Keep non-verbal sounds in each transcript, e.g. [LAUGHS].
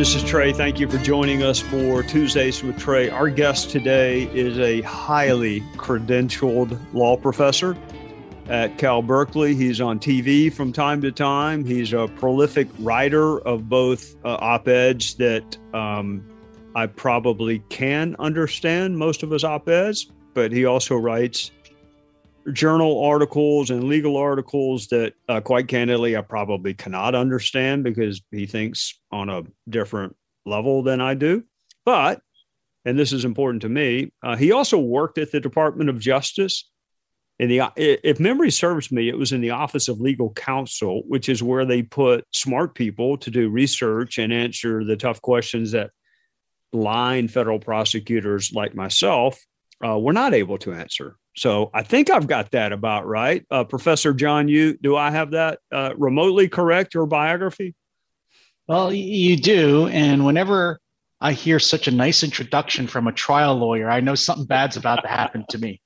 this is Trey. Thank you for joining us for Tuesdays with Trey. Our guest today is a highly credentialed law professor at Cal Berkeley. He's on TV from time to time. He's a prolific writer of both uh, op eds that um, I probably can understand most of his op eds, but he also writes journal articles and legal articles that, uh, quite candidly, I probably cannot understand because he thinks on a different level than I do. But, and this is important to me, uh, he also worked at the Department of Justice. In the, if memory serves me, it was in the Office of Legal Counsel, which is where they put smart people to do research and answer the tough questions that line federal prosecutors like myself uh, were not able to answer. So I think I've got that about right. Uh, Professor John Yoo do I have that uh, remotely correct, your biography? Well, you do. And whenever I hear such a nice introduction from a trial lawyer, I know something bad's about to happen to me.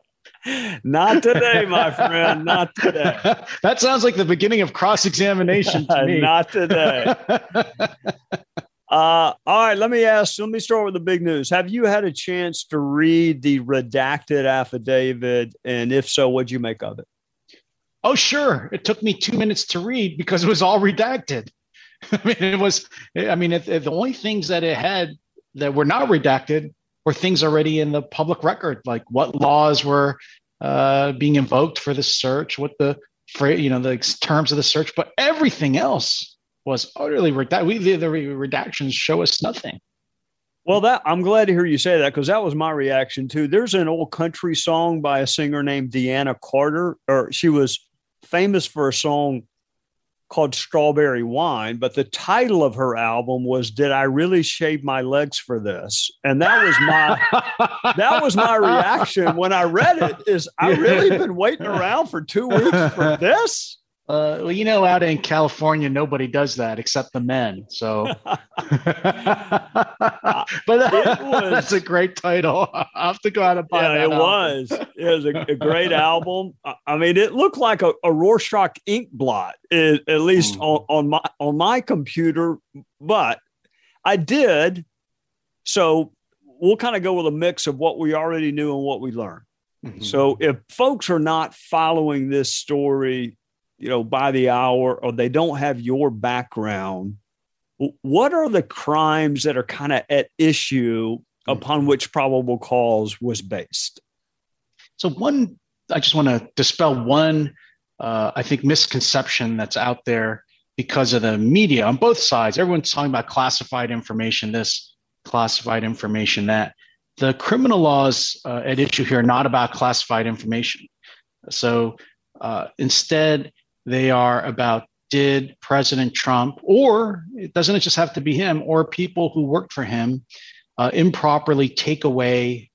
Not today, my friend. Not today. [LAUGHS] that sounds like the beginning of cross examination to me. [LAUGHS] Not today. [LAUGHS] Uh, all right, let me ask. Let me start with the big news. Have you had a chance to read the redacted affidavit, and if so, what'd you make of it? Oh, sure. It took me two minutes to read because it was all redacted. I mean, it was. I mean, it, it, the only things that it had that were not redacted were things already in the public record, like what laws were uh, being invoked for the search, what the you know the terms of the search, but everything else was utterly redacted. We the, the redactions show us nothing. Well, that I'm glad to hear you say that because that was my reaction too. There's an old country song by a singer named Deana Carter, or she was famous for a song called Strawberry Wine, but the title of her album was Did I Really Shave My Legs for This? And that was my that was my reaction when I read it is I [LAUGHS] really been waiting around for 2 weeks for this? Uh, well, you know, out in California, nobody does that except the men. So, [LAUGHS] [LAUGHS] but that, was, that's a great title. [LAUGHS] I have to go out and buy yeah, it album. was. It was a, a great album. I mean, it looked like a, a Rorschach ink blot, at least mm. on, on my on my computer. But I did. So we'll kind of go with a mix of what we already knew and what we learned. Mm-hmm. So if folks are not following this story you know, by the hour or they don't have your background, what are the crimes that are kind of at issue upon mm-hmm. which probable cause was based? So, one, I just want to dispel one, uh, I think, misconception that's out there because of the media on both sides. Everyone's talking about classified information, this classified information, that. The criminal laws uh, at issue here are not about classified information. So, uh, instead, they are about did President Trump, or it doesn't it just have to be him, or people who worked for him, uh, improperly take away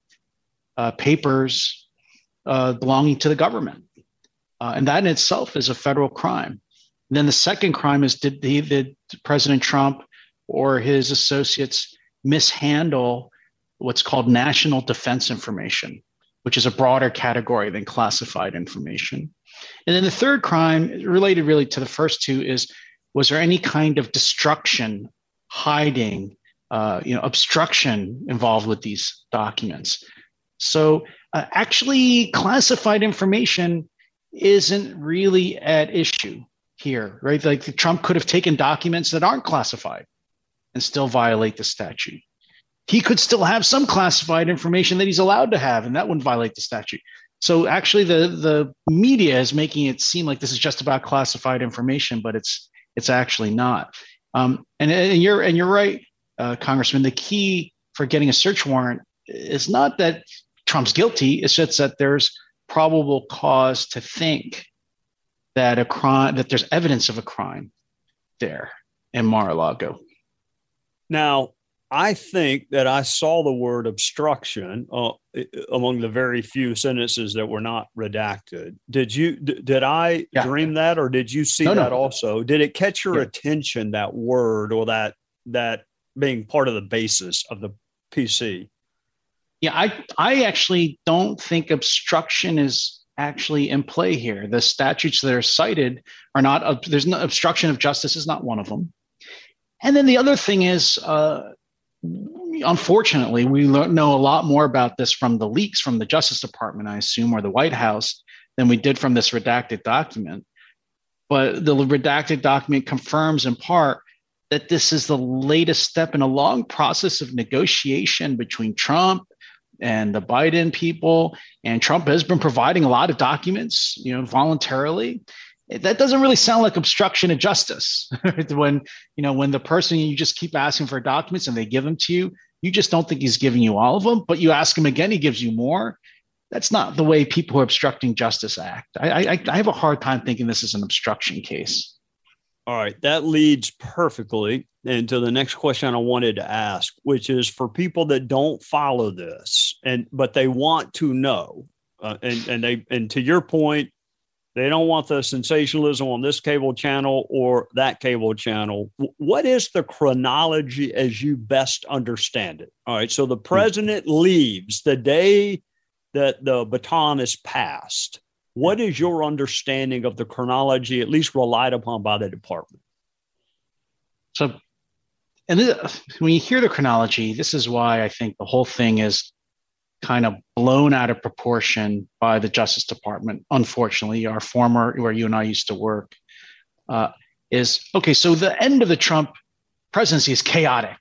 uh, papers uh, belonging to the government. Uh, and that in itself is a federal crime. And then the second crime is did, he, did President Trump or his associates mishandle what's called national defense information, which is a broader category than classified information. And then the third crime, related really to the first two, is was there any kind of destruction, hiding, uh, you know, obstruction involved with these documents? So uh, actually, classified information isn't really at issue here, right? Like Trump could have taken documents that aren't classified and still violate the statute. He could still have some classified information that he's allowed to have, and that wouldn't violate the statute. So actually, the the media is making it seem like this is just about classified information, but it's It's actually not. Um, and, and you're and you're right, uh, Congressman. The key for getting a search warrant is not that Trump's guilty. It's just that there's probable cause to think that a crime that there's evidence of a crime there in Mar-a-Lago. Now, I think that I saw the word obstruction uh, among the very few sentences that were not redacted. Did you? D- did I yeah. dream that, or did you see no, that no. also? Did it catch your yeah. attention that word or that that being part of the basis of the PC? Yeah, I I actually don't think obstruction is actually in play here. The statutes that are cited are not. There's no obstruction of justice is not one of them. And then the other thing is, uh, unfortunately, we know a lot more about this from the leaks from the Justice Department, I assume, or the White House than we did from this redacted document. But the redacted document confirms in part that this is the latest step in a long process of negotiation between Trump and the Biden people. And Trump has been providing a lot of documents, you know, voluntarily that doesn't really sound like obstruction of justice. [LAUGHS] When you know when the person you just keep asking for documents and they give them to you you just don't think he's giving you all of them but you ask him again he gives you more. That's not the way people who are obstructing justice act. I, I, I have a hard time thinking this is an obstruction case. All right that leads perfectly into the next question i wanted to ask which is for people that don't follow this and but they want to know uh, and and they and to your point they don't want the sensationalism on this cable channel or that cable channel. What is the chronology as you best understand it? All right. So the president leaves the day that the baton is passed. What is your understanding of the chronology, at least relied upon by the department? So, and this, when you hear the chronology, this is why I think the whole thing is kind of blown out of proportion by the Justice Department. Unfortunately, our former, where you and I used to work, uh, is okay. So the end of the Trump presidency is chaotic.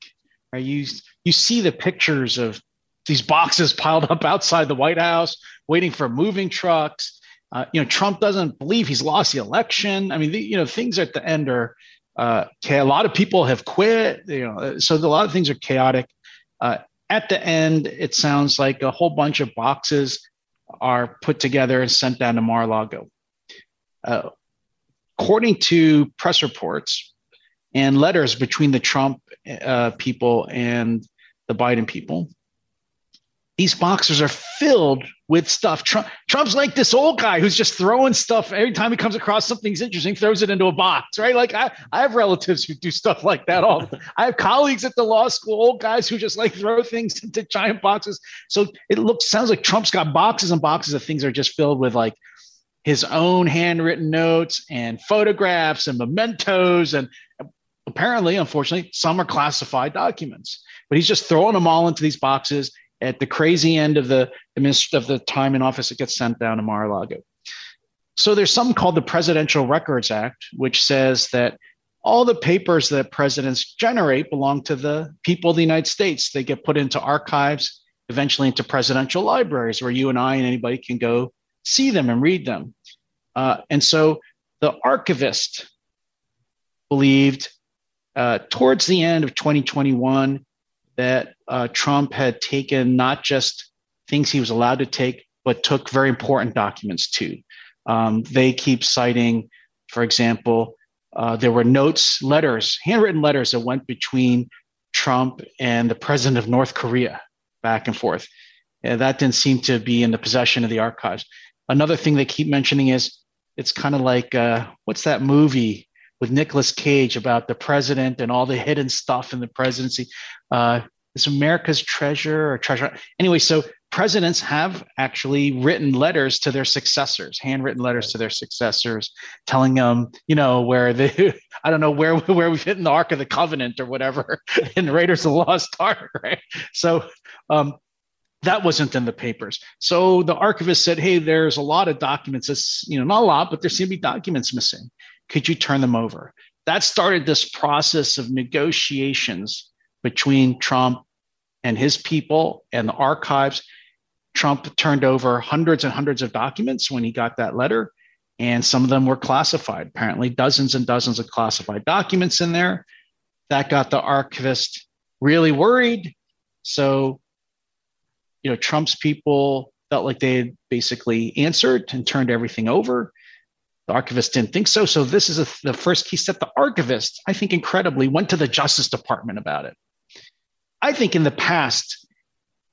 Right? You you see the pictures of these boxes [LAUGHS] piled up outside the White House, waiting for moving trucks. Uh, you know, Trump doesn't believe he's lost the election. I mean, the, you know, things at the end are. Uh, a lot of people have quit. You know, so a lot of things are chaotic. Uh, at the end, it sounds like a whole bunch of boxes are put together and sent down to Mar-a-Lago. Uh, according to press reports and letters between the Trump uh, people and the Biden people, these boxes are filled with stuff. Trump, Trump's like this old guy who's just throwing stuff every time he comes across something's interesting, throws it into a box, right? Like I, I have relatives who do stuff like that all. I have colleagues at the law school, old guys who just like throw things [LAUGHS] into giant boxes. So it looks sounds like Trump's got boxes and boxes of things that are just filled with like his own handwritten notes and photographs and mementos and apparently, unfortunately, some are classified documents. But he's just throwing them all into these boxes at the crazy end of the of the time in office, it gets sent down to Mar-a-Lago. So there's something called the Presidential Records Act, which says that all the papers that presidents generate belong to the people of the United States. They get put into archives, eventually into presidential libraries, where you and I and anybody can go see them and read them. Uh, and so the archivist believed uh, towards the end of 2021 that uh, Trump had taken not just things he was allowed to take, but took very important documents too. Um, they keep citing, for example, uh, there were notes, letters, handwritten letters that went between Trump and the president of North Korea back and forth. And that didn't seem to be in the possession of the archives. Another thing they keep mentioning is it's kind of like uh, what's that movie with Nicolas Cage about the president and all the hidden stuff in the presidency. Uh, it's America's treasure or treasure. Anyway, so presidents have actually written letters to their successors, handwritten letters to their successors, telling them, you know, where the [LAUGHS] I don't know where [LAUGHS] where we've hit in the Ark of the Covenant or whatever [LAUGHS] in Raiders of the Lost Ark, right? So um, that wasn't in the papers. So the archivist said, "Hey, there's a lot of documents. That's you know not a lot, but there seem to be documents missing. Could you turn them over?" That started this process of negotiations between Trump and his people and the archives. Trump turned over hundreds and hundreds of documents when he got that letter. and some of them were classified. Apparently, dozens and dozens of classified documents in there. That got the archivist really worried. So, you know, Trump's people felt like they had basically answered and turned everything over. The archivist didn't think so. So, this is a, the first key step. The archivist, I think, incredibly went to the Justice Department about it. I think in the past,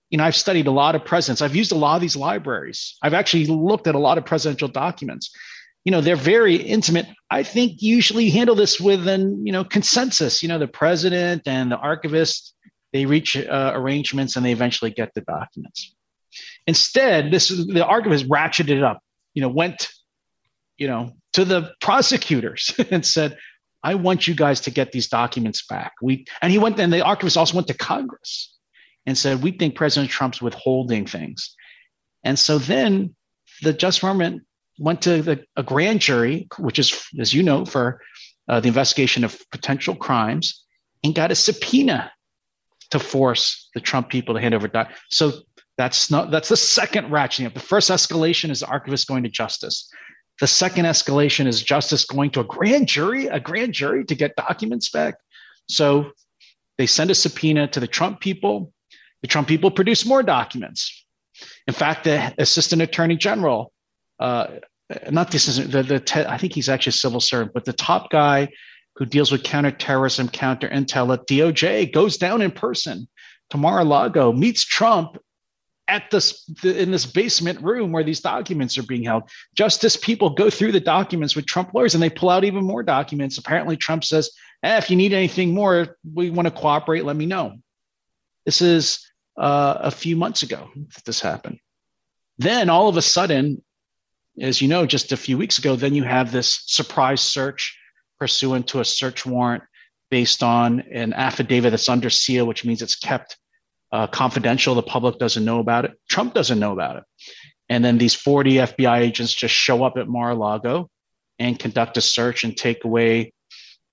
you know, I've studied a lot of presidents. I've used a lot of these libraries. I've actually looked at a lot of presidential documents you know they're very intimate i think usually handle this with an you know consensus you know the president and the archivist they reach uh, arrangements and they eventually get the documents instead this is the archivist ratcheted up you know went you know to the prosecutors [LAUGHS] and said i want you guys to get these documents back we and he went and the archivist also went to congress and said we think president trump's withholding things and so then the justice department went to the, a grand jury, which is, as you know, for uh, the investigation of potential crimes, and got a subpoena to force the Trump people to hand over. Doc- so that's not that's the second ratcheting up. The first escalation is the archivist going to justice. The second escalation is justice going to a grand jury, a grand jury to get documents back. So they send a subpoena to the Trump people. The Trump people produce more documents. In fact, the assistant attorney general uh, not this is the, the te- I think he's actually a civil servant, but the top guy who deals with counterterrorism, counter intel at DOJ goes down in person to Mar-a-Lago, meets Trump at this in this basement room where these documents are being held. Justice people go through the documents with Trump lawyers and they pull out even more documents. Apparently, Trump says, eh, "If you need anything more, we want to cooperate. Let me know." This is uh, a few months ago that this happened. Then all of a sudden, as you know, just a few weeks ago, then you have this surprise search pursuant to a search warrant based on an affidavit that's under seal, which means it's kept uh, confidential. The public doesn't know about it. Trump doesn't know about it. And then these 40 FBI agents just show up at Mar-a-Lago and conduct a search and take away,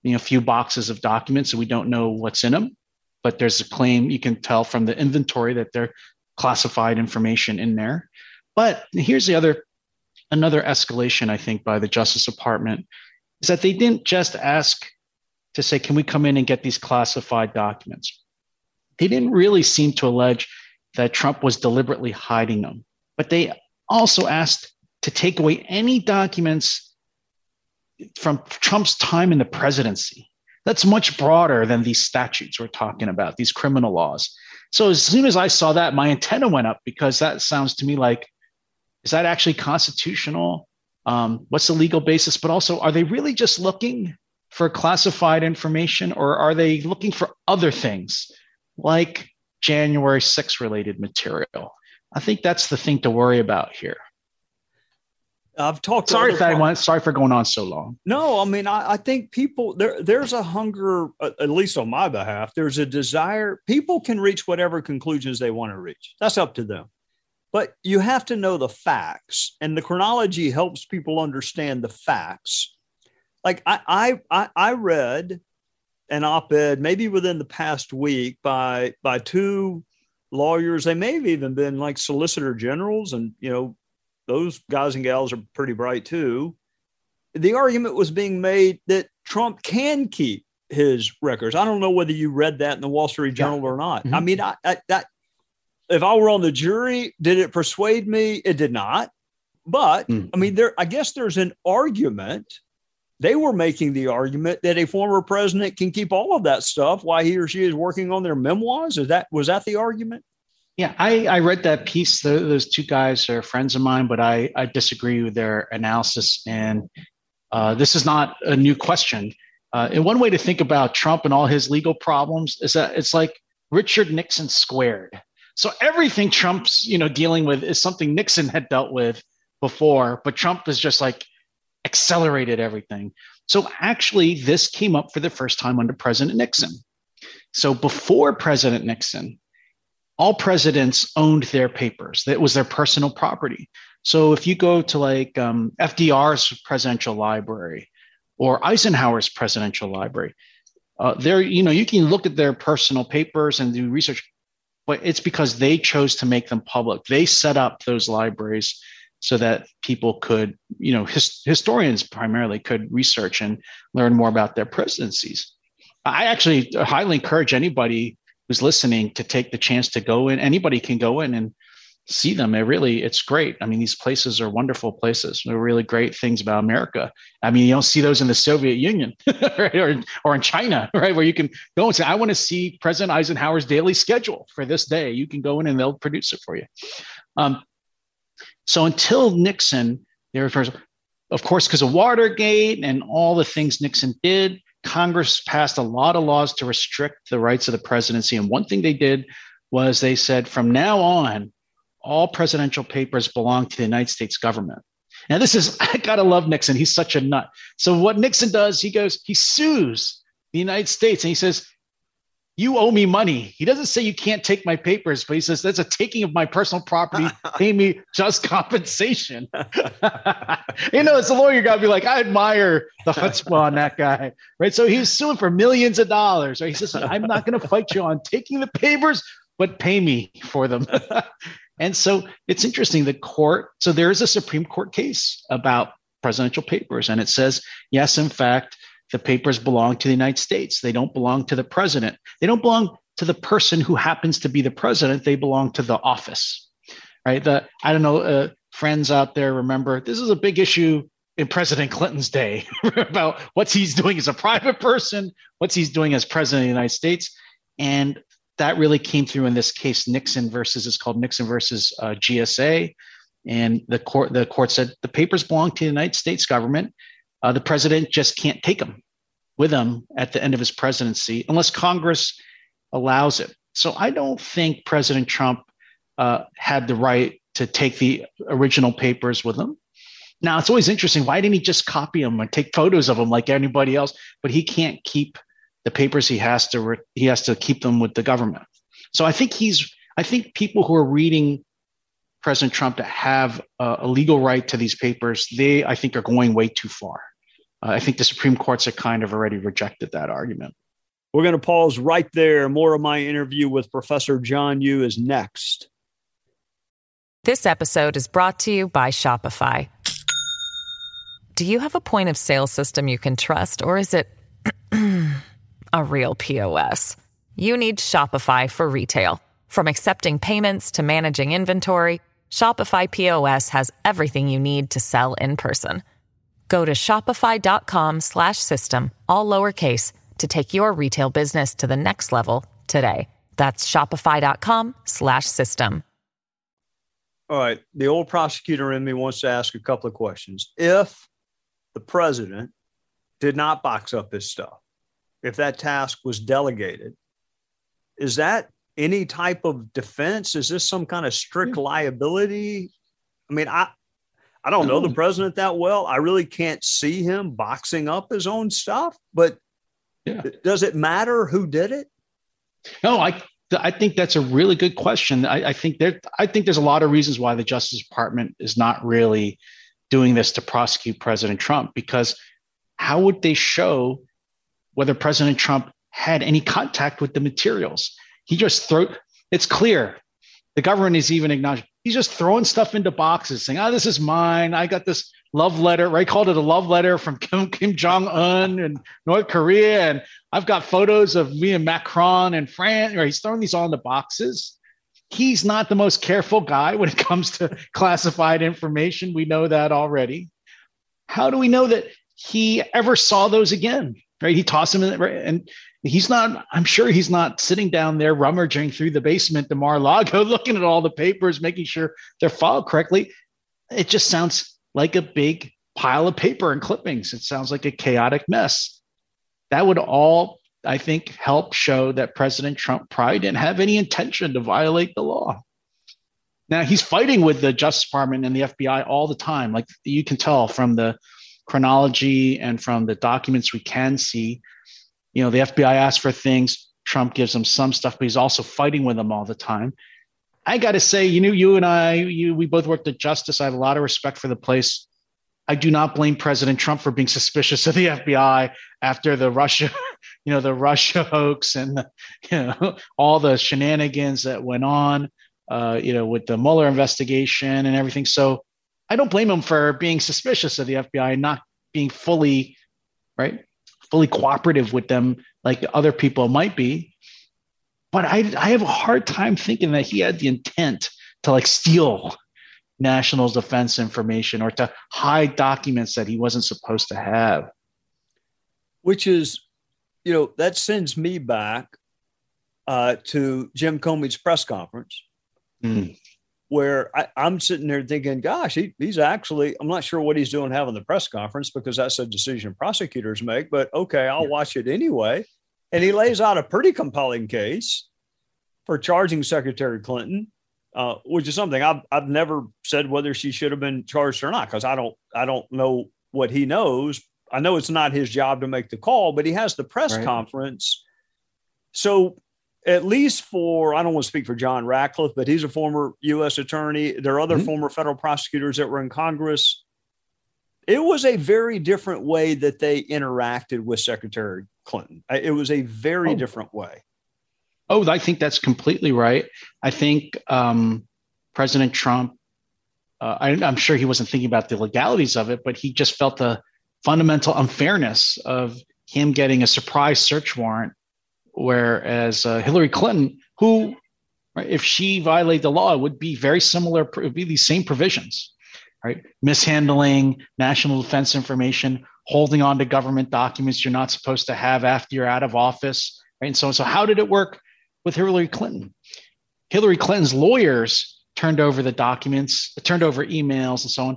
you know, a few boxes of documents, and we don't know what's in them. But there's a claim you can tell from the inventory that they're classified information in there. But here's the other another escalation, I think, by the Justice Department is that they didn't just ask to say, can we come in and get these classified documents? They didn't really seem to allege that Trump was deliberately hiding them, but they also asked to take away any documents from Trump's time in the presidency. That's much broader than these statutes we're talking about, these criminal laws. So as soon as I saw that, my antenna went up because that sounds to me like is that actually constitutional? Um, what's the legal basis? But also, are they really just looking for classified information or are they looking for other things like January 6 related material? I think that's the thing to worry about here. I've talked. Sorry if I went. Sorry for going on so long. No, I mean, I, I think people there. There's a hunger, uh, at least on my behalf. There's a desire. People can reach whatever conclusions they want to reach. That's up to them. But you have to know the facts, and the chronology helps people understand the facts. Like I, I, I read an op-ed maybe within the past week by by two lawyers. They may have even been like solicitor generals, and you know those guys and gals are pretty bright too. The argument was being made that Trump can keep his records. I don't know whether you read that in the Wall Street Journal yeah. or not. Mm-hmm. I mean, I, I, that if I were on the jury, did it persuade me? It did not. But mm. I mean, there, I guess there's an argument. They were making the argument that a former president can keep all of that stuff while he or she is working on their memoirs. Is that was that the argument? Yeah, I, I read that piece. those two guys are friends of mine, but I, I disagree with their analysis. And uh, this is not a new question. Uh, and one way to think about Trump and all his legal problems is that it's like Richard Nixon squared. So everything Trump's, you know, dealing with is something Nixon had dealt with before, but Trump is just like accelerated everything. So actually, this came up for the first time under President Nixon. So before President Nixon, all presidents owned their papers. That was their personal property. So if you go to like um, FDR's presidential library or Eisenhower's presidential library, uh, there, you know, you can look at their personal papers and do research but it's because they chose to make them public. They set up those libraries so that people could, you know, his, historians primarily could research and learn more about their presidencies. I actually highly encourage anybody who's listening to take the chance to go in. Anybody can go in and see them. It really, it's great. I mean, these places are wonderful places. They're really great things about America. I mean, you don't see those in the Soviet Union [LAUGHS] right? or, or in China, right? Where you can go and say, I want to see President Eisenhower's daily schedule for this day. You can go in and they'll produce it for you. Um, so until Nixon, there was, of course, because of Watergate and all the things Nixon did, Congress passed a lot of laws to restrict the rights of the presidency. And one thing they did was they said, from now on, all presidential papers belong to the United States government. Now, this is, [LAUGHS] I gotta love Nixon. He's such a nut. So, what Nixon does, he goes, he sues the United States and he says, You owe me money. He doesn't say you can't take my papers, but he says, That's a taking of my personal property. [LAUGHS] Pay me just compensation. [LAUGHS] you know, as a lawyer, you gotta be like, I admire the chutzpah on that guy, right? So, he's suing for millions of dollars, right? He says, I'm not gonna fight you on taking the papers, but pay me for them. [LAUGHS] And so it's interesting. The court, so there is a Supreme Court case about presidential papers, and it says, yes, in fact, the papers belong to the United States. They don't belong to the president. They don't belong to the person who happens to be the president. They belong to the office, right? The I don't know, uh, friends out there remember this is a big issue in President Clinton's day [LAUGHS] about what he's doing as a private person, what he's doing as president of the United States, and that really came through in this case. Nixon versus it's called Nixon versus uh, GSA, and the court the court said the papers belong to the United States government. Uh, the president just can't take them with him at the end of his presidency unless Congress allows it. So I don't think President Trump uh, had the right to take the original papers with him. Now it's always interesting. Why didn't he just copy them and take photos of them like anybody else? But he can't keep the papers he has to re- he has to keep them with the government. So I think he's I think people who are reading President Trump to have a, a legal right to these papers, they I think are going way too far. Uh, I think the Supreme Courts have kind of already rejected that argument. We're going to pause right there. More of my interview with Professor John Yoo is next. This episode is brought to you by Shopify. Do you have a point of sale system you can trust, or is it [CLEARS THROAT] a real POS? You need Shopify for retail. From accepting payments to managing inventory, Shopify POS has everything you need to sell in person. Go to shopify.com slash system, all lowercase to take your retail business to the next level today. That's shopify.com slash system. All right, the old prosecutor in me wants to ask a couple of questions. If the president did not box up his stuff, if that task was delegated, is that any type of defense? Is this some kind of strict liability? I mean, I I don't know the president that well. I really can't see him boxing up his own stuff, but yeah. does it matter who did it? No, I I think that's a really good question. I, I think there I think there's a lot of reasons why the Justice Department is not really doing this to prosecute President Trump because how would they show whether President Trump had any contact with the materials. He just threw it's clear. The government is even acknowledging he's just throwing stuff into boxes, saying, Oh, this is mine. I got this love letter, right? Called it a love letter from [LAUGHS] Kim, Kim Jong Un and North Korea. And I've got photos of me and Macron and France. Right? He's throwing these all into boxes. He's not the most careful guy when it comes to [LAUGHS] classified information. We know that already. How do we know that he ever saw those again? Right? He tossed them in, right? and he's not i'm sure he's not sitting down there rummaging through the basement to mar-a-lago [LAUGHS] looking at all the papers making sure they're filed correctly. It just sounds like a big pile of paper and clippings. It sounds like a chaotic mess. That would all i think help show that president trump probably didn't have any intention to violate the law. Now he's fighting with the justice department and the fbi all the time. Like you can tell from the chronology and from the documents we can see you know, the FBI asks for things, Trump gives them some stuff, but he's also fighting with them all the time. I got to say, you know, you and I, you, we both worked at Justice. I have a lot of respect for the place. I do not blame President Trump for being [LAUGHS] suspicious of the FBI after the Russia, [LAUGHS] you know, the Russia hoax and the, you know all the shenanigans that went on, uh, you know, with the Mueller investigation and everything. So I don't blame him for being suspicious of the FBI not being fully, right, fully cooperative with them like other people might be. But I, I have a hard time thinking that he had the intent to like steal national defense information or to hide documents that he wasn't supposed to have. Which is, you know, that sends me back uh, to Jim Comey's press conference. Mm where I, am sitting there thinking, gosh, he, he's actually, I'm not sure what he's doing having the press conference because that's a decision prosecutors make, but okay, I'll watch it anyway. And he lays out a pretty compelling case for charging Secretary Clinton, uh, which is something I've, I've never said whether she should have been charged or not, because I don't, I don't know what he knows. I know it's not his job to make the call, but he has the press right. conference. So at least for I don't want to speak for John Ratcliffe, but he's a former U.S. attorney. There are other mm-hmm. former federal prosecutors that were in Congress. It was a very different way that they interacted with Secretary Clinton. It was a very oh. different way. Oh, I think that's completely right. I think um, President Trump. Uh, I, I'm sure he wasn't thinking about the legalities of it, but he just felt the fundamental unfairness of him getting a surprise search warrant Whereas uh, Hillary Clinton, who, right, if she violated the law, would be very similar, it would be these same provisions, right? Mishandling national defense information, holding on to government documents you're not supposed to have after you're out of office, right? And so, so how did it work with Hillary Clinton? Hillary Clinton's lawyers turned over the documents, turned over emails and so on.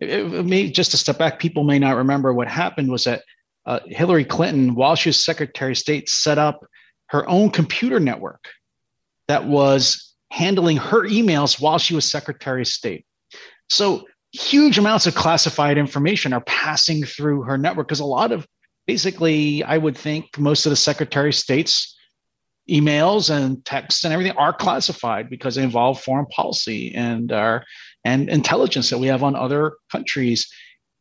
It, it may, just to step back, people may not remember what happened was that uh, Hillary Clinton, while she was Secretary of State, set up her own computer network that was handling her emails while she was Secretary of State. So huge amounts of classified information are passing through her network because a lot of basically, I would think most of the Secretary of State's emails and texts and everything are classified because they involve foreign policy and our and intelligence that we have on other countries.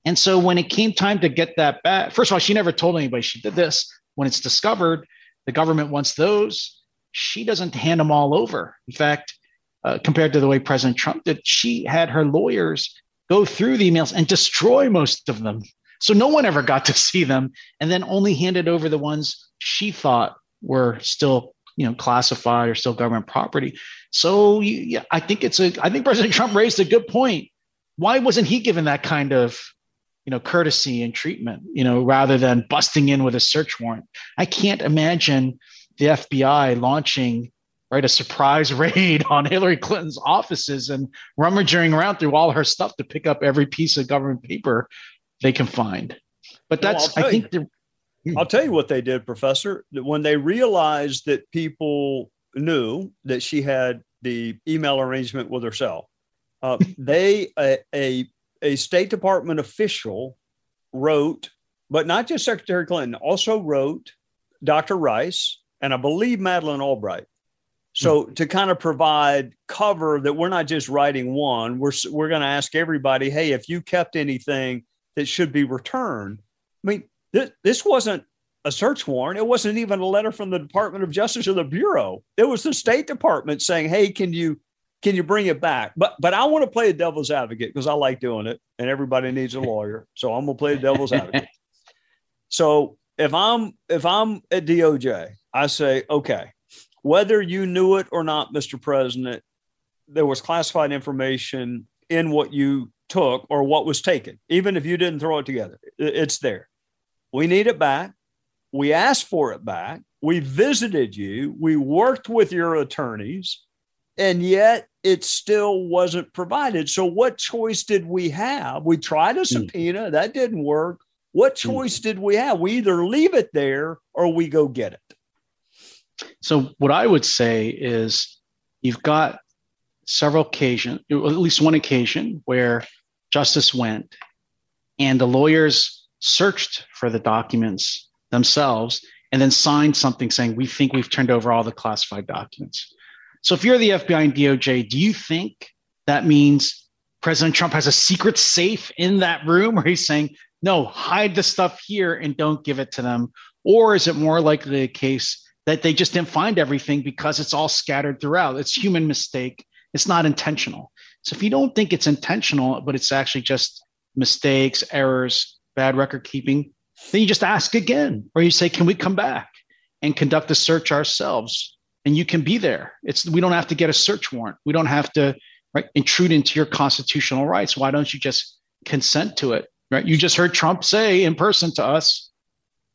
And so when it came time to get that back, first of all, she never told anybody she did this. When it's discovered, the government wants those. She doesn't hand them all over. In fact, uh, compared to the way President Trump did, she had her lawyers go through the emails and destroy most of them. So no one ever got to [LAUGHS] see them, and then only handed over the ones she thought were still, you know, classified or still government property. So yeah, I think it's a. I think President [LAUGHS] Trump raised a good point. Why wasn't he given that kind of you know courtesy and treatment you know rather than busting in with a search warrant. I can't imagine the fbi launching right a surprise [LAUGHS] raid on hillary clinton's offices and rummaging around through all her stuff to pick up every piece of government paper they can find. But that's i think the, i'll tell you what they did professor. When they realized that people knew that she had the email arrangement with herself uh, [LAUGHS] they a, a a State Department official wrote, but not just Secretary Clinton, also wrote Dr. Rice and I believe Madeleine Albright. So mm-hmm. to kind of provide cover that we're not just writing one, we're we're going to ask everybody, hey, if you kept anything that should be returned. I mean, this, this wasn't a search warrant. It wasn't even a letter from the Department of Justice or the Bureau. It was the State Department saying, "Hey, can you can you bring it back? But but I want to play a devil's advocate because I like doing it, and everybody needs a [LAUGHS] lawyer. So I'm gonna play a devil's [LAUGHS] advocate. so if I'm if I'm at DOJ, I say, okay, whether you knew it or not, Mr. President, there was classified information in what you took or what was taken, even if you didn't throw it together. It's there. We need it back. We asked for it back. We visited you. We worked with your attorneys and yet it still wasn't provided. So, what choice did we have? We tried a hmm. subpoena, that didn't work. What hmm. choice did we have? We either leave it there or we go get it. So, what I would say is you've got several occasions, at least one occasion, where justice went and the lawyers searched for the documents themselves and then signed something saying, We think we've turned over all the classified documents. So if you're the FBI and DOJ, do you think that means President Trump has a secret safe in that room where he's saying, no, hide the stuff here and don't give it to them? Or is it more likely a case that they just didn't find everything because it's all scattered throughout? It's human mistake. It's not intentional. So if you don't think it's intentional, but it's actually just mistakes, errors, bad record keeping, then you just ask again, or you say, "Can we come back and conduct the search ourselves?" And you can be there. It's we don't have to get a search warrant. We don't have to right, intrude into your constitutional rights. Why don't you just consent to it? Right? You just heard Trump say in person to us,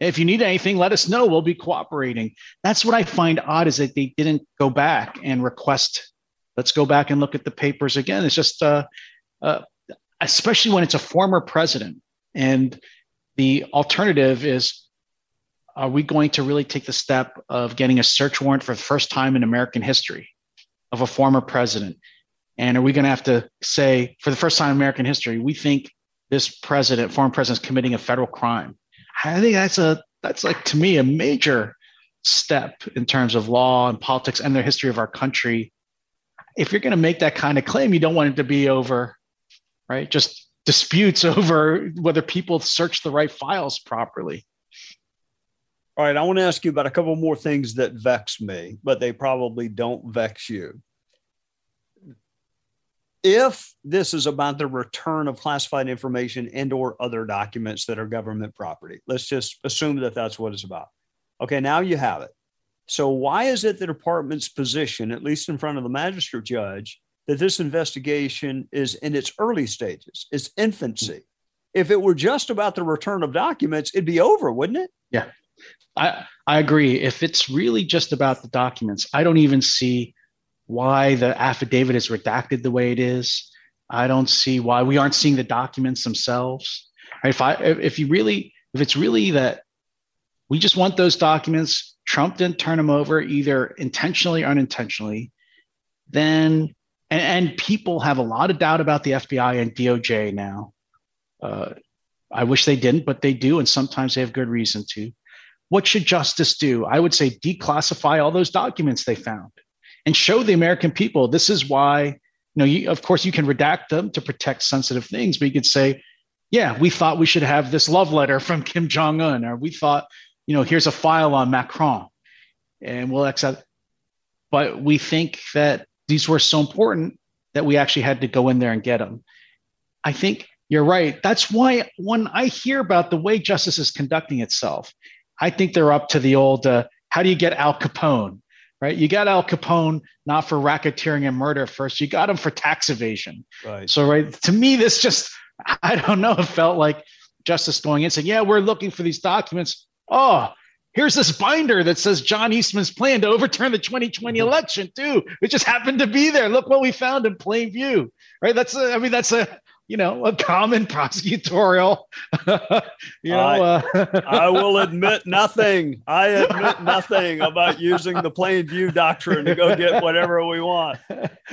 if you need anything, let us know. We'll be cooperating. That's what I find odd is that they didn't go back and request, let's go back and look at the papers again. It's just, uh, uh, especially when it's a former president. And the alternative is, are we going to really take the step of getting a search warrant for the first time in American history of a former president? And are we going to have to say, for the first time in American history, we think this president, former president, is committing a federal crime? I think that's a that's like to me a major step in terms of law and politics and the history of our country. If you're going to make that kind of claim, you don't want it to be over, right? Just disputes [LAUGHS] over whether people search the right files properly. All right, I want to ask you about a couple more things that vex me, but they probably don't vex you. If this is about the return of classified information and or other documents that are government property let's just assume that that's what it's about. Okay now you have it. So why is it the department's position at least in front of the magistrate judge that this investigation is in its early stages its infancy? If it were just about the return of documents it'd be over wouldn't it? Yeah i i agree if it's really just about the documents i don't even see why the affidavit is redacted the way it is. I don't see why we aren't seeing the documents themselves. If I if you really if it's really that we just want those documents, Trump didn't turn them over either intentionally or unintentionally, then and, and people have a lot of doubt about the FBI and DOJ now. Uh, I wish they didn't, but they do, and sometimes they have good reason to. What should justice do? I would say declassify all those documents they found and show the American people this is why, you know, you, of course, you can redact them to protect sensitive things, but you could say, yeah, we thought we should have this love letter from Kim Jong un, or we thought, you know, here's a file on Macron, and we'll accept. But we think that these were so important that we actually had to go in there and get them. I think you're right. That's why when I hear about the way justice is conducting itself, I think they're up to the old uh, how do you get Al Capone? right? You got Al Capone not for racketeering and murder first. You got him for tax evasion. Right. So, right to me, this just I don't know. It felt like justice going in saying, "Yeah, we're looking for these documents." Oh, here's this binder that says John Eastman's plan to overturn the 2020 mm-hmm. election too. It just happened to be there. Look what we found in plain view. Right? That's a, I mean that's a you know, a common prosecutorial. [LAUGHS] you know, I, uh, I will [LAUGHS] admit nothing. I admit nothing about using the plain view doctrine to go get whatever we want.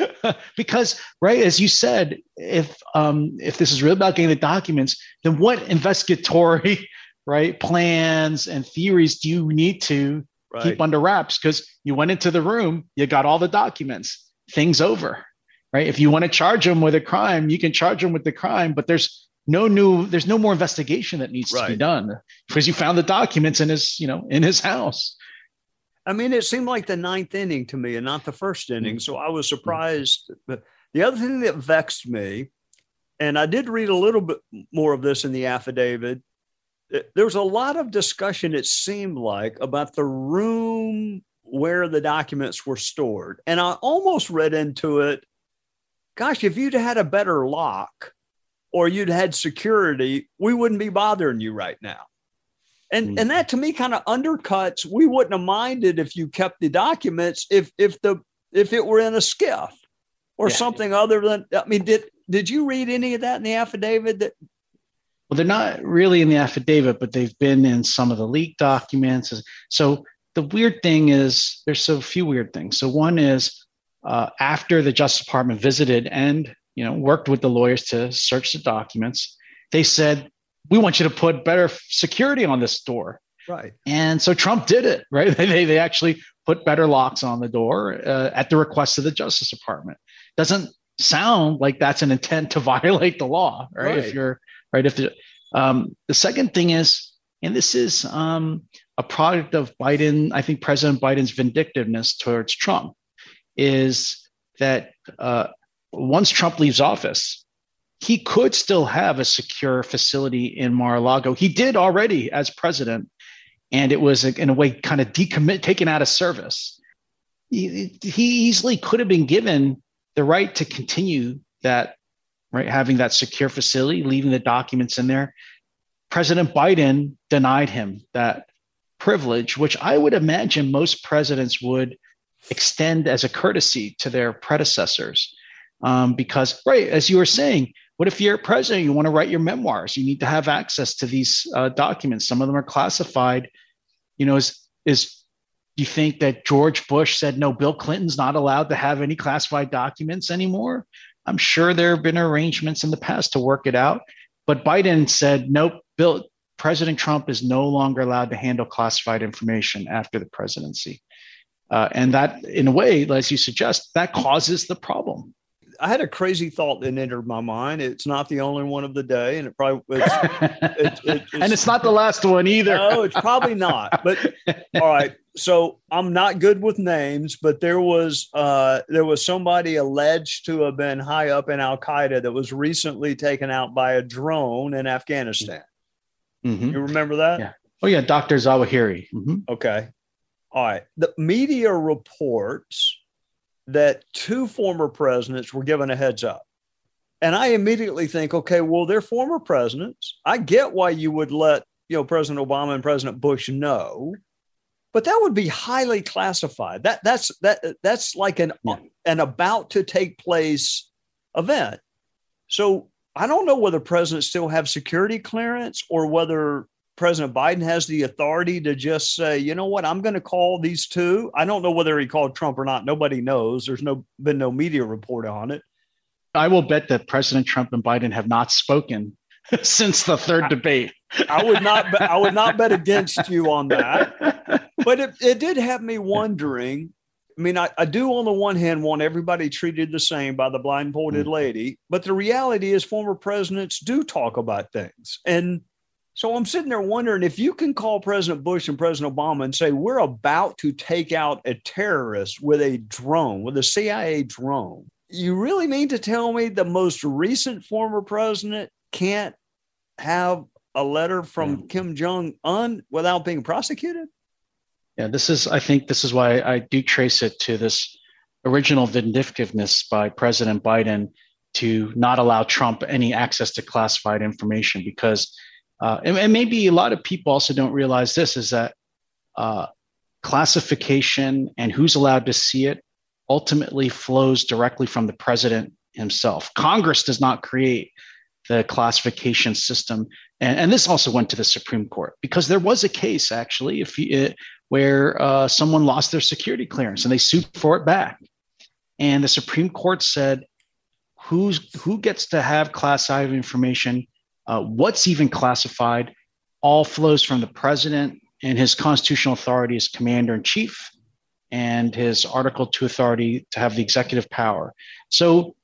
[LAUGHS] because, right, as you said, if um, if this is really about getting the documents, then what investigatory right plans and theories do you need to right. keep under wraps? Because you went into the room, you got all the documents, things over right? If you want to charge them with a crime, you can charge them with the crime, but there's no new, there's no more investigation that needs right. to be done because you found the documents in his, you know, in his house. I mean, it seemed like the ninth inning to me and not the first inning. Mm-hmm. So I was surprised. But the other thing that vexed me, and I did read a little bit more of this in the affidavit, eh, there was a lot of discussion, it seemed like, about the room where the documents were stored. And I almost read into it gosh, if you'd had a better lock or you'd had security, we wouldn't be bothering you right now. And mm-hmm. and that to me kind of undercuts. We wouldn't have minded if you kept the documents if if the if it were in a SCIF or yeah. something other than. I mean, did did you read any of that in the affidavit? That well, they're not really in the affidavit, but they've been in some of the leaked documents. So the weird thing is there's so few weird things. So one is uh, after the Justice Department visited and you know worked with the lawyers to search the documents, they said, "We want you to put better security on this door." Right. And so Trump did it. [LAUGHS] Right. They they actually put better locks on the door uh, at the request of the Justice Department. Doesn't sound like that's an intent to [LAUGHS] violate the law, right? right. If you're right, if the um, the second thing is, and this is um, a product of Biden, I think President Biden's vindictiveness towards Trump is that uh, once Trump leaves office, he could still have a secure facility in Mar-a-Lago. He did already as president, and it was in a way kind of decommit, taken out of service. He, he easily could have been given the right to continue that, right, having that secure facility, leaving the documents in there. President Biden denied him that privilege, which I would imagine most presidents would extend as a courtesy to their predecessors. Um, because, right, as you were saying, what if you're president, you want to write your memoirs? You need to have access to these uh, documents. Some of them are classified. You know, is is you think that George Bush said no? Bill Clinton's not allowed to have any classified documents anymore. I'm sure there have been arrangements in the past to work it out, but Biden said nope. Bill President Trump is no longer allowed to handle classified information after the presidency. Uh, and that, in a way, as you suggest, that causes the problem. I had a crazy thought that entered my mind. It's not the only one of the day, and it probably it's, it, it, it's, [LAUGHS] and it's not the last one either. No, it's probably not. But all right, so I'm not good with names, but there was uh, there was somebody alleged to have been high up in Al Qaeda that was recently taken out by a drone in Afghanistan. Mm-hmm. You remember that? Yeah. Oh yeah, Dr. Zawahiri. Mm-hmm. Okay. All right. The media reports that two former presidents were given a heads up. And I immediately think, okay, well, they're former presidents. I get why you would let, you know, President Obama and President Bush know, but that would be highly classified. That that's that that's like an yeah. an about to take place event. So I don't know whether presidents still have security clearance or whether President Biden has the authority to just say, you know what, I'm going to call these two. I don't know whether he called Trump or not. Nobody knows. There's no been no media report on it. I will bet that President Trump and Biden have not spoken [LAUGHS] since the third debate. I would not. I would not bet against you on that. [LAUGHS] But it, it did have me wondering I mean, I, I do on the one hand want everybody treated the same by the blindfolded mm. lady, but the reality is former presidents do talk about things. And so I'm sitting there wondering if you can call President Bush and President Obama and say, we're about to take out a terrorist with a drone, with a CIA drone. You really mean to tell me the most recent former president can't have a letter from mm. Kim Jong un without being prosecuted? Yeah, this is, I think, this is why I do trace it to this original vindictiveness by President Biden to not allow Trump any access to classified information because, uh, and, and, maybe a lot of people also don't realize this is that uh, classification and who's allowed to see it ultimately flows directly from the president himself. Congress does not create the classification system. And, and, this also went to the Supreme Court because there was a case actually, if you, where uh, someone lost their security clearance and they sued for it back. And the Supreme Court said, who's who gets to have classified information? Uh, what's even classified? All flows from the president and his constitutional authority as commander in chief and his Article 2 authority to have the executive power. So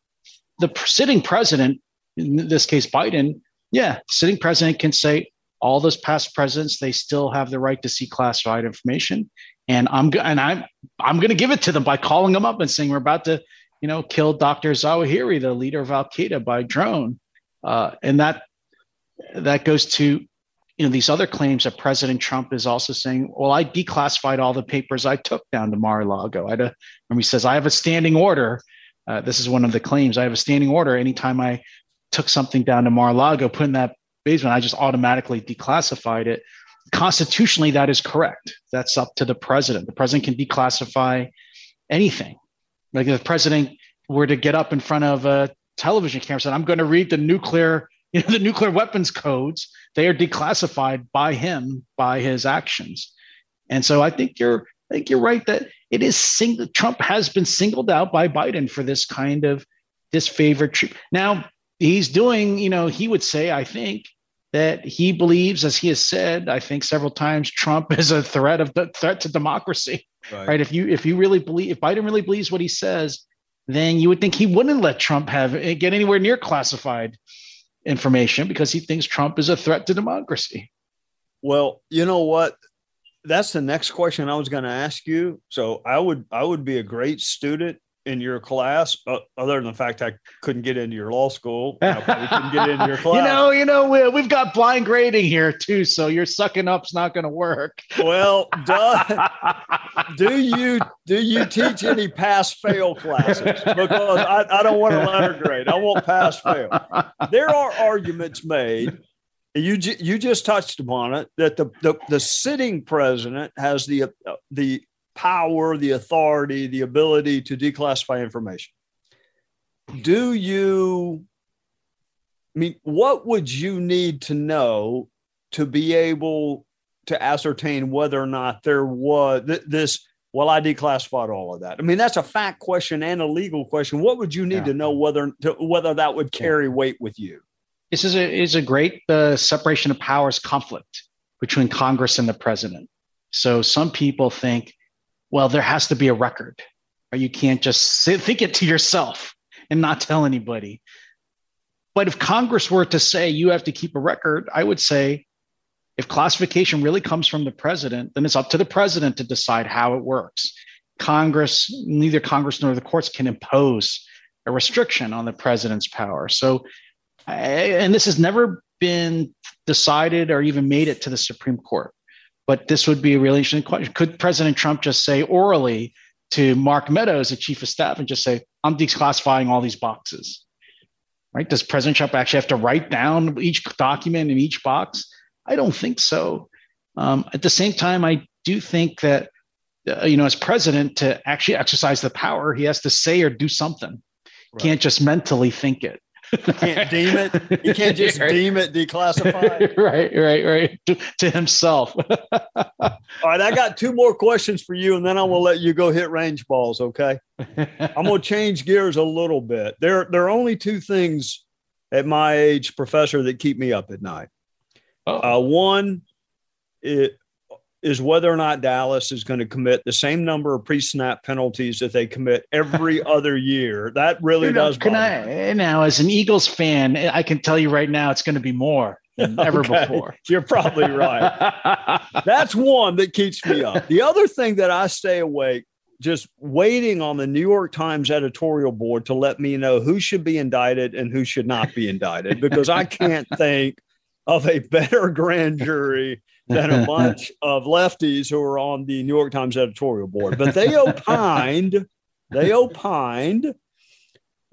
the sitting president, in this case, Biden, yeah, sitting president can say, all those past presidents, they still have the right to see classified information. And I'm and I'm I'm going to give it to them by calling them up and saying we're about to, you know, kill Dr. Zawahiri, the leader of Al Qaeda, by drone. Uh, and that that goes to you know these other claims that President Trump is also saying, well, I declassified all the papers I took down to Mar-a-Lago. I had a, when he says I have a standing order. Uh, this is one of the claims. I have a standing order. Anytime I took something down to Mar-a-Lago, put in that basement, I just automatically declassified it. Constitutionally, that is correct. That's up to the president. The president can declassify anything. Like if the president were to get up in front of a television camera and said, I'm going to read the nuclear, [LAUGHS] you know, the nuclear weapons codes, they are declassified by him, by his actions. And so I think you're I think you're right that it is sing- Trump has been singled out by Biden for this kind of disfavored treatment. Now, he's doing, you know, he would say, I think, that he believes, as he has said, I think several times, Trump is a threat of the threat to democracy. Right. right. If you if you really believe, if Biden really believes what he says, then you would think he wouldn't let Trump have get anywhere near classified information because he thinks Trump is a threat to democracy. Well, you know what? That's the next question I was going to ask you. So I would I would be a great student in your class, uh, other than the fact I couldn't get into your law school. I probably couldn't get into your class. [LAUGHS] you know, you know, we, we've got blind grading here too, so your sucking up's not going to work. Well, do, [LAUGHS] do you do you teach any pass fail classes? Because I, I don't want a letter grade. I want pass fail. There are arguments made. You you just touched upon it that the the, the sitting president has the uh, the power, the authority, the ability to declassify information. Do you, I mean, what would you need to know to be able to ascertain whether or not there was th- this? Well, I declassified all of that. I mean, that's a fact question and a legal question. What would you need yeah. to know whether to, whether that would carry yeah. weight with you? This is a is a great uh, separation of powers conflict between Congress and the president. So some people think well, there has to be a record, or you can't just think it to yourself and not tell anybody. But if Congress were to say you have to keep a record, I would say if classification really comes from the president, then it's up to the president to decide how it works. Congress, neither Congress nor the courts can impose a restriction on the president's power. So, and this has never been decided or even made it to the Supreme Court. But this would be a really interesting question. Could President Trump just say orally to Mark Meadows, the chief of staff, and just say, I'm declassifying all these boxes? Right? Does President Trump actually have to write down each document in each box? I don't think so. Um, at the same time, I do think that, uh, you know, as president, to actually exercise the power, he has to say or do something. Right. Can't just mentally think it. You can't deem it. You can't just [LAUGHS] right. deem it declassified. [LAUGHS] right, right, right. To, himself. [LAUGHS] All right, I got two more questions for you, and then I will let you go hit range balls. Okay. I'm gonna change gears a little bit. There, there are only two things at my age, professor, that keep me up at night. Oh. Uh, one, it, is whether or not Dallas is going to commit the same number of pre-snap penalties that they commit every [LAUGHS] other year. That really you know, does. Can I now, as an Eagles fan, I can tell you right now, it's going to be more than [LAUGHS] ever okay. before. You're probably right. [LAUGHS] That's one that keeps me up. The other thing that I stay awake, just waiting on the New York Times editorial board to let me know who should be indicted and who should not be indicted, because I can't think of a better grand jury than a bunch [LAUGHS] of lefties who are on the New York Times editorial board. But they opined, [LAUGHS] they opined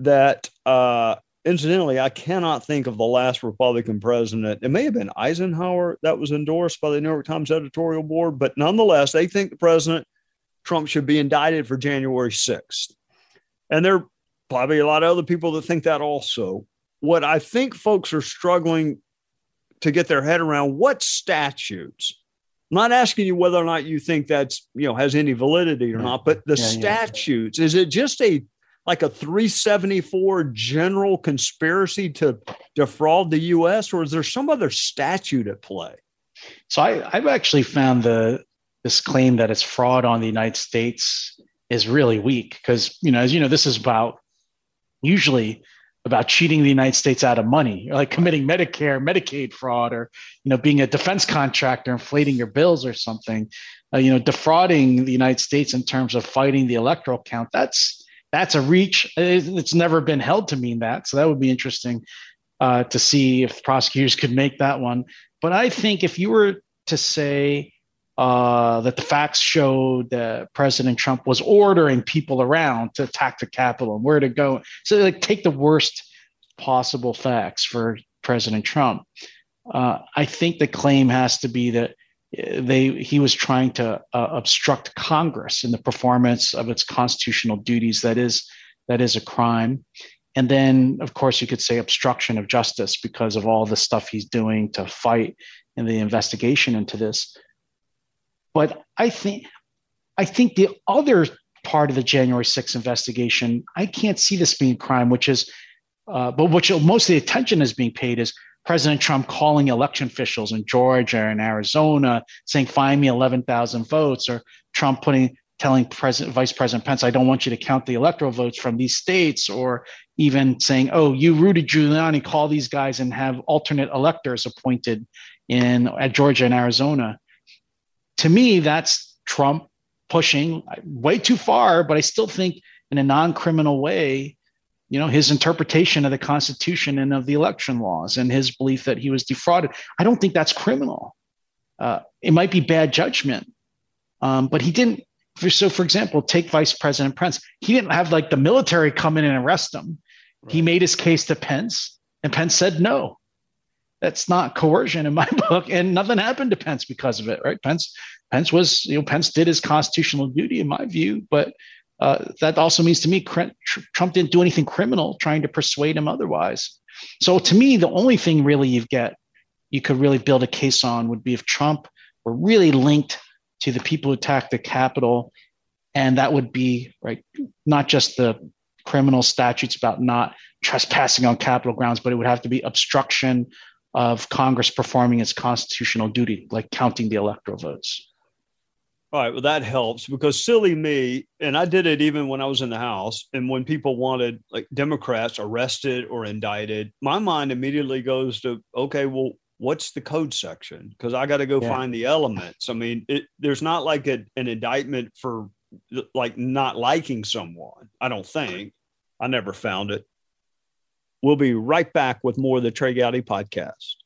that uh, incidentally, I cannot think of the last Republican president. It may have been Eisenhower that was endorsed by the New York Times editorial board, but nonetheless, they think the president Trump should be indicted for January 6th. And there are probably a lot of other people that think that also. What I think folks are struggling to get their head around what statutes. I'm not asking you whether or not you think that's you know has any validity or not, but the yeah, statutes yeah. is it just a like a 374 general conspiracy to defraud the U.S. or is there some other statute at play? So I, I've actually found the this claim that it's fraud on the United States is really weak because you know as you know this is about usually about cheating the United States out of money, like committing Medicare, Medicaid fraud, or you know being a defense contractor, inflating your bills or something. Uh, you know, defrauding the United States in terms of fighting the electoral count. That's that's a reach. It's never been held to mean that. So that would be interesting uh, to see if prosecutors could make that one. But I think if you were to say uh, that the facts showed that President Trump was ordering people around to attack the Capitol and where to go. So, like, take the worst possible facts for President Trump. Uh, I think the claim has to be that uh, they he was trying to uh, obstruct Congress in the performance of its constitutional duties. That is that is a crime. And then, of course, you could say obstruction of justice because of all the stuff he's doing to fight in the investigation into this. But I think I think the other part of the January 6th investigation, I can't see this being crime, which is, uh, but which most of the attention is being paid is President Trump calling election officials in Georgia and Arizona saying, find me 11,000 votes, or Trump putting telling President Vice President Pence, I don't want you to count the electoral votes from these states, or even saying, oh, you Rudy Giuliani, call these guys and have alternate electors appointed in at Georgia and Arizona to me, that's Trump pushing way too far, but I still think in a non-criminal way, you know, his interpretation of the Constitution and of the election laws and his belief that he was defrauded. I don't think that's criminal. Uh, it might be bad judgment, um, but he didn't. So, for example, take Vice President Pence. He didn't have like the military come in and arrest him. Right. He made his case to Pence, and Pence said no. That's not coercion in my [LAUGHS] book, and nothing happened to Pence because of it. Right? Pence, Pence was, you know, Pence did his constitutional duty in my view, but uh, that also means to me Trump didn't do anything criminal trying to persuade him otherwise. So to me, the only thing really you get you could really build a case on would be if Trump were really linked to the people who attacked the Capitol, and that would be right not just the criminal statutes about not trespassing on Capitol grounds, but it would have to be obstruction of Congress performing its constitutional duty, like counting the electoral votes. All right, well, that helps because silly me, and I did it even when I was in the House, and when people wanted like Democrats arrested or indicted, my mind immediately goes to, okay, well, what's the code section? Because I got to go yeah. find the elements. I mean, it, there's not like a, an indictment for like not liking someone. I don't think. I never found it. We'll be right back with more of the Trey Gowdy podcast.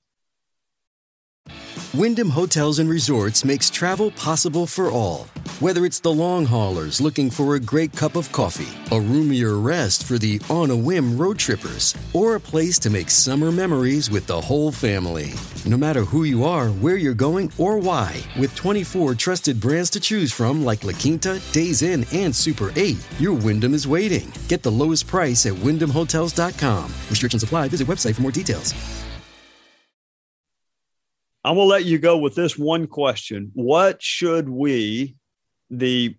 Wyndham Hotels and Resorts makes travel possible for all. Whether it's the long haulers looking for a great cup of coffee, a roomier rest for the on a whim road trippers, or a place to make summer memories with the whole family. No matter who you are, where you're going, or why, with 24 trusted brands to choose from like La Quinta, Days Inn, and Super 8, your Wyndham is waiting. Get the lowest price at wyndhamhotels.com. Restrictions apply. Visit website for more details. I'm going to let you go with this one question. What should we, the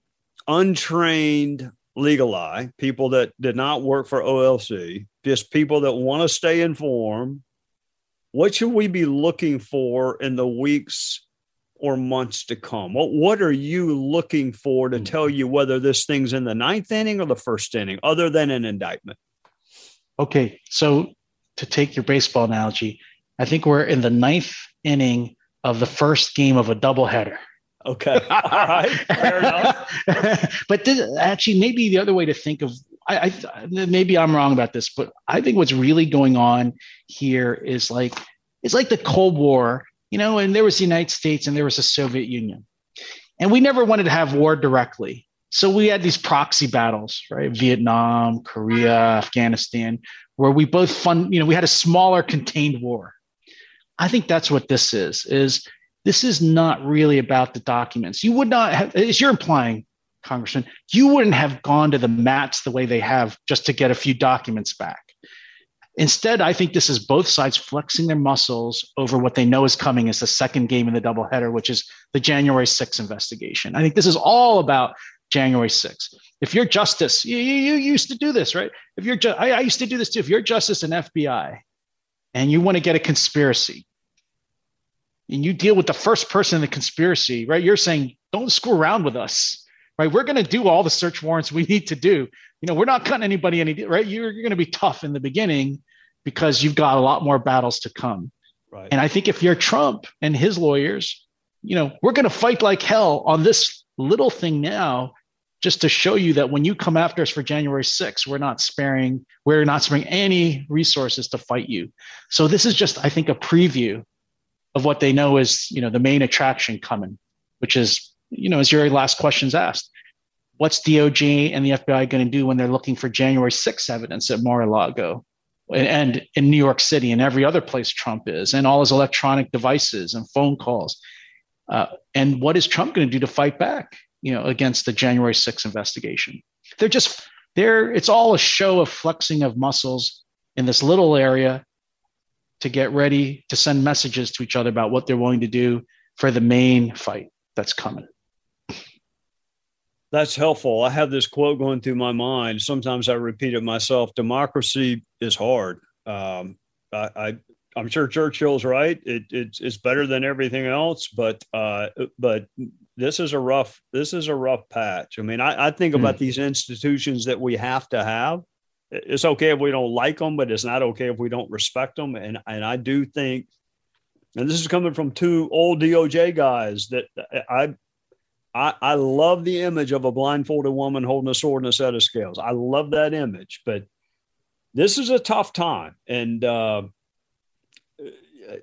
untrained legal eye, people that did not work for OLC, just people that want to stay informed, what should we be looking for in the weeks or months to come? What, what are you looking for to tell mm-hmm. you whether this thing's in the ninth inning or the first inning, other than an indictment? Okay. So to take your baseball analogy, I think we're in the ninth inning of the first game of a doubleheader. Okay. [LAUGHS] All right. Fair enough. [LAUGHS] but this, actually, maybe the other way to think of, I, I, maybe I'm wrong about this, but I think what's really going on here is like, it's like the Cold War, you know, and there was the United States and there was the Soviet Union. And we never wanted to have war directly. So we had these proxy battles, right? Vietnam, Korea, Afghanistan, where we both fund, you know, we had a smaller contained war. I think that's what this is. Is this is not really about the documents. You would not have, as you're implying, Congressman, you wouldn't have gone to the mats the way they have just to get a few documents back. Instead, I think this is both sides flexing their muscles over what they know is coming as the second game in the doubleheader, which is the January 6th investigation. I think this is all about January 6th. If you're justice, you, you, you used to do this, right? If you're, ju- I, I used to do this too. If you're justice and FBI, and you want to get a conspiracy and you deal with the first person in the conspiracy, right? You're saying, don't screw around with us, right? We're going to do all the search warrants we [LAUGHS] need to do. You know, we're not cutting anybody any, right? You're, you're going to be tough in the beginning because you've got a lot more battles to come. Right. And I think if you're Trump and his lawyers, you know, we're going to fight like hell on this little thing now just to show you that when you come after us for January 6th, we're not sparing, we're not sparing any resources to fight you. So this is just, I think, a preview of what they know is, you know, the main attraction coming, which is, you know, as your last questions asked, what's DOJ and the FBI going to do when they're looking for January 6th evidence at Mar-a-Lago and, and in New York City and every other place Trump is and all his electronic devices and phone calls? Uh, and what is Trump going to do to fight back? you know, against the January 6th investigation. They're just they're it's all a show of flexing of muscles in this little area to get ready to send messages to each other about what they're willing to do for the main fight that's coming. That's helpful. I have this quote going through my mind. Sometimes I repeat it myself. Democracy is hard. Um, I, I I'm sure Churchill's right. It, it's it's better than everything else, but uh, but this is a rough this is a rough patch. I mean, I, I think about mm. these institutions that we have to have. It's okay if we don't like them, but it's not okay if we don't respect them. And and I do think, and this is coming from two old DOJ guys that I I, I love the image of a blindfolded woman holding a sword and a set of scales. I love that image, but this is a tough time, and uh,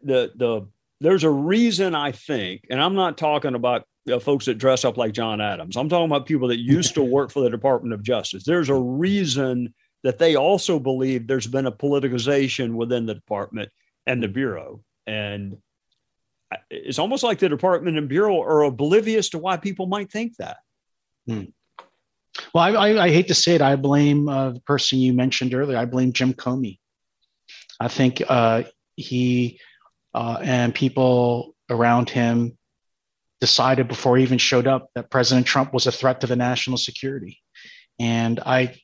the the there's a reason I think, and I'm not talking about know, folks that dress up like John Adams. I'm talking about people that used to work for the Department of Justice. There's a reason that they also believe there's been a politicization within the department and the bureau, and it's almost like the department and bureau are oblivious to why people might think that. Hmm. Well, I, I, I, hate to say it. I blame uh, the person you mentioned earlier. I blame Jim Comey. I think uh, he uh, and people around him decided before he even showed up that President Trump was a threat to the national security. And I,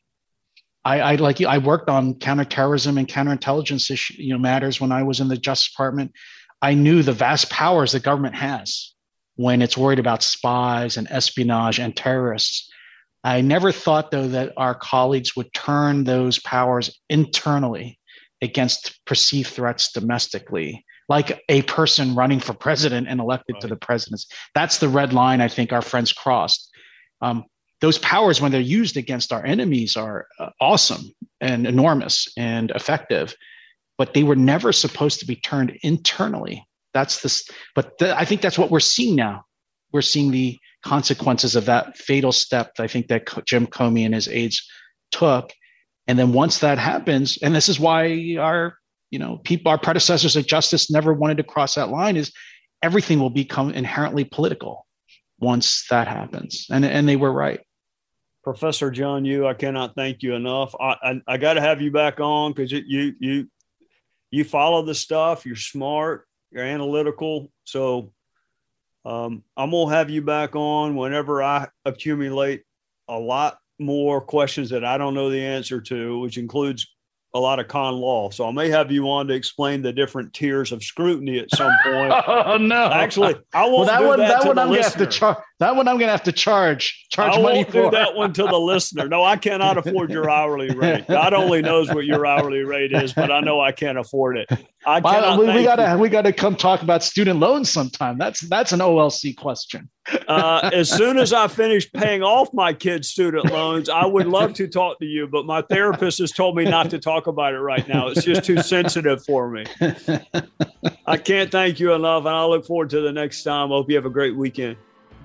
I, I like I worked on counterterrorism and counterintelligence issue, you know, matters when I was in the Justice Department. I knew the vast powers the government has when it's worried about spies and espionage and terrorists. I never thought, though, that our colleagues would turn those powers internally against perceived threats domestically, like a person running for president and elected right. to the presidency. That's the red line I think our friends crossed. Um, those powers, when they're used against our enemies, are uh, awesome and enormous and effective but they were never supposed to be turned internally. That's this, but I think that's what we're seeing now. We're seeing the consequences of that fatal step. I think that Jim Comey and his aides took, and then once that happens, and this is why our you know people, our predecessors of justice never wanted to cross that line. Is everything will become inherently political once that happens, and and they were right. Professor John Yoo, I cannot thank you enough. I I, I got to have you back on because you you you follow the stuff. You're smart. You're analytical. So um, I'm gonna have you back on whenever I accumulate a lot more questions that I don't know the answer to, which includes a lot of con law. So I may have you on to explain the different tiers of scrutiny at some point. [LAUGHS] oh no! Actually, I won't. Well, that do one, that, that one, I'm gonna have to charge. That one, I'm gonna have to charge. Charge I money won't for. do that one to the listener. No, I cannot afford your hourly rate. God only knows what your hourly rate is, but I know I can't afford it. I cannot. we, we gotta you. we gotta come talk about student loans sometime. That's that's an OLC question. Uh, as [LAUGHS] soon as I finish paying off my kids' student loans, I would love to talk to you, but my therapist has told me not to talk about it right now. It's just too sensitive for me. [LAUGHS] I can't thank you enough, and I look forward to the next time. I hope you have a great weekend.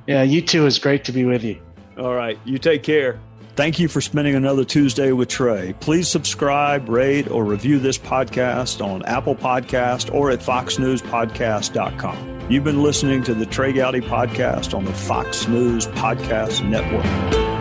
Yeah, you too. It's great to be with you. All right. You take care. Thank you for spending another Tuesday with Trey. Please subscribe, rate, or review this podcast on Apple Podcast or at foxnewspodcast.com. You've been listening to the Trey Gowdy Podcast on the Fox News Podcast Network.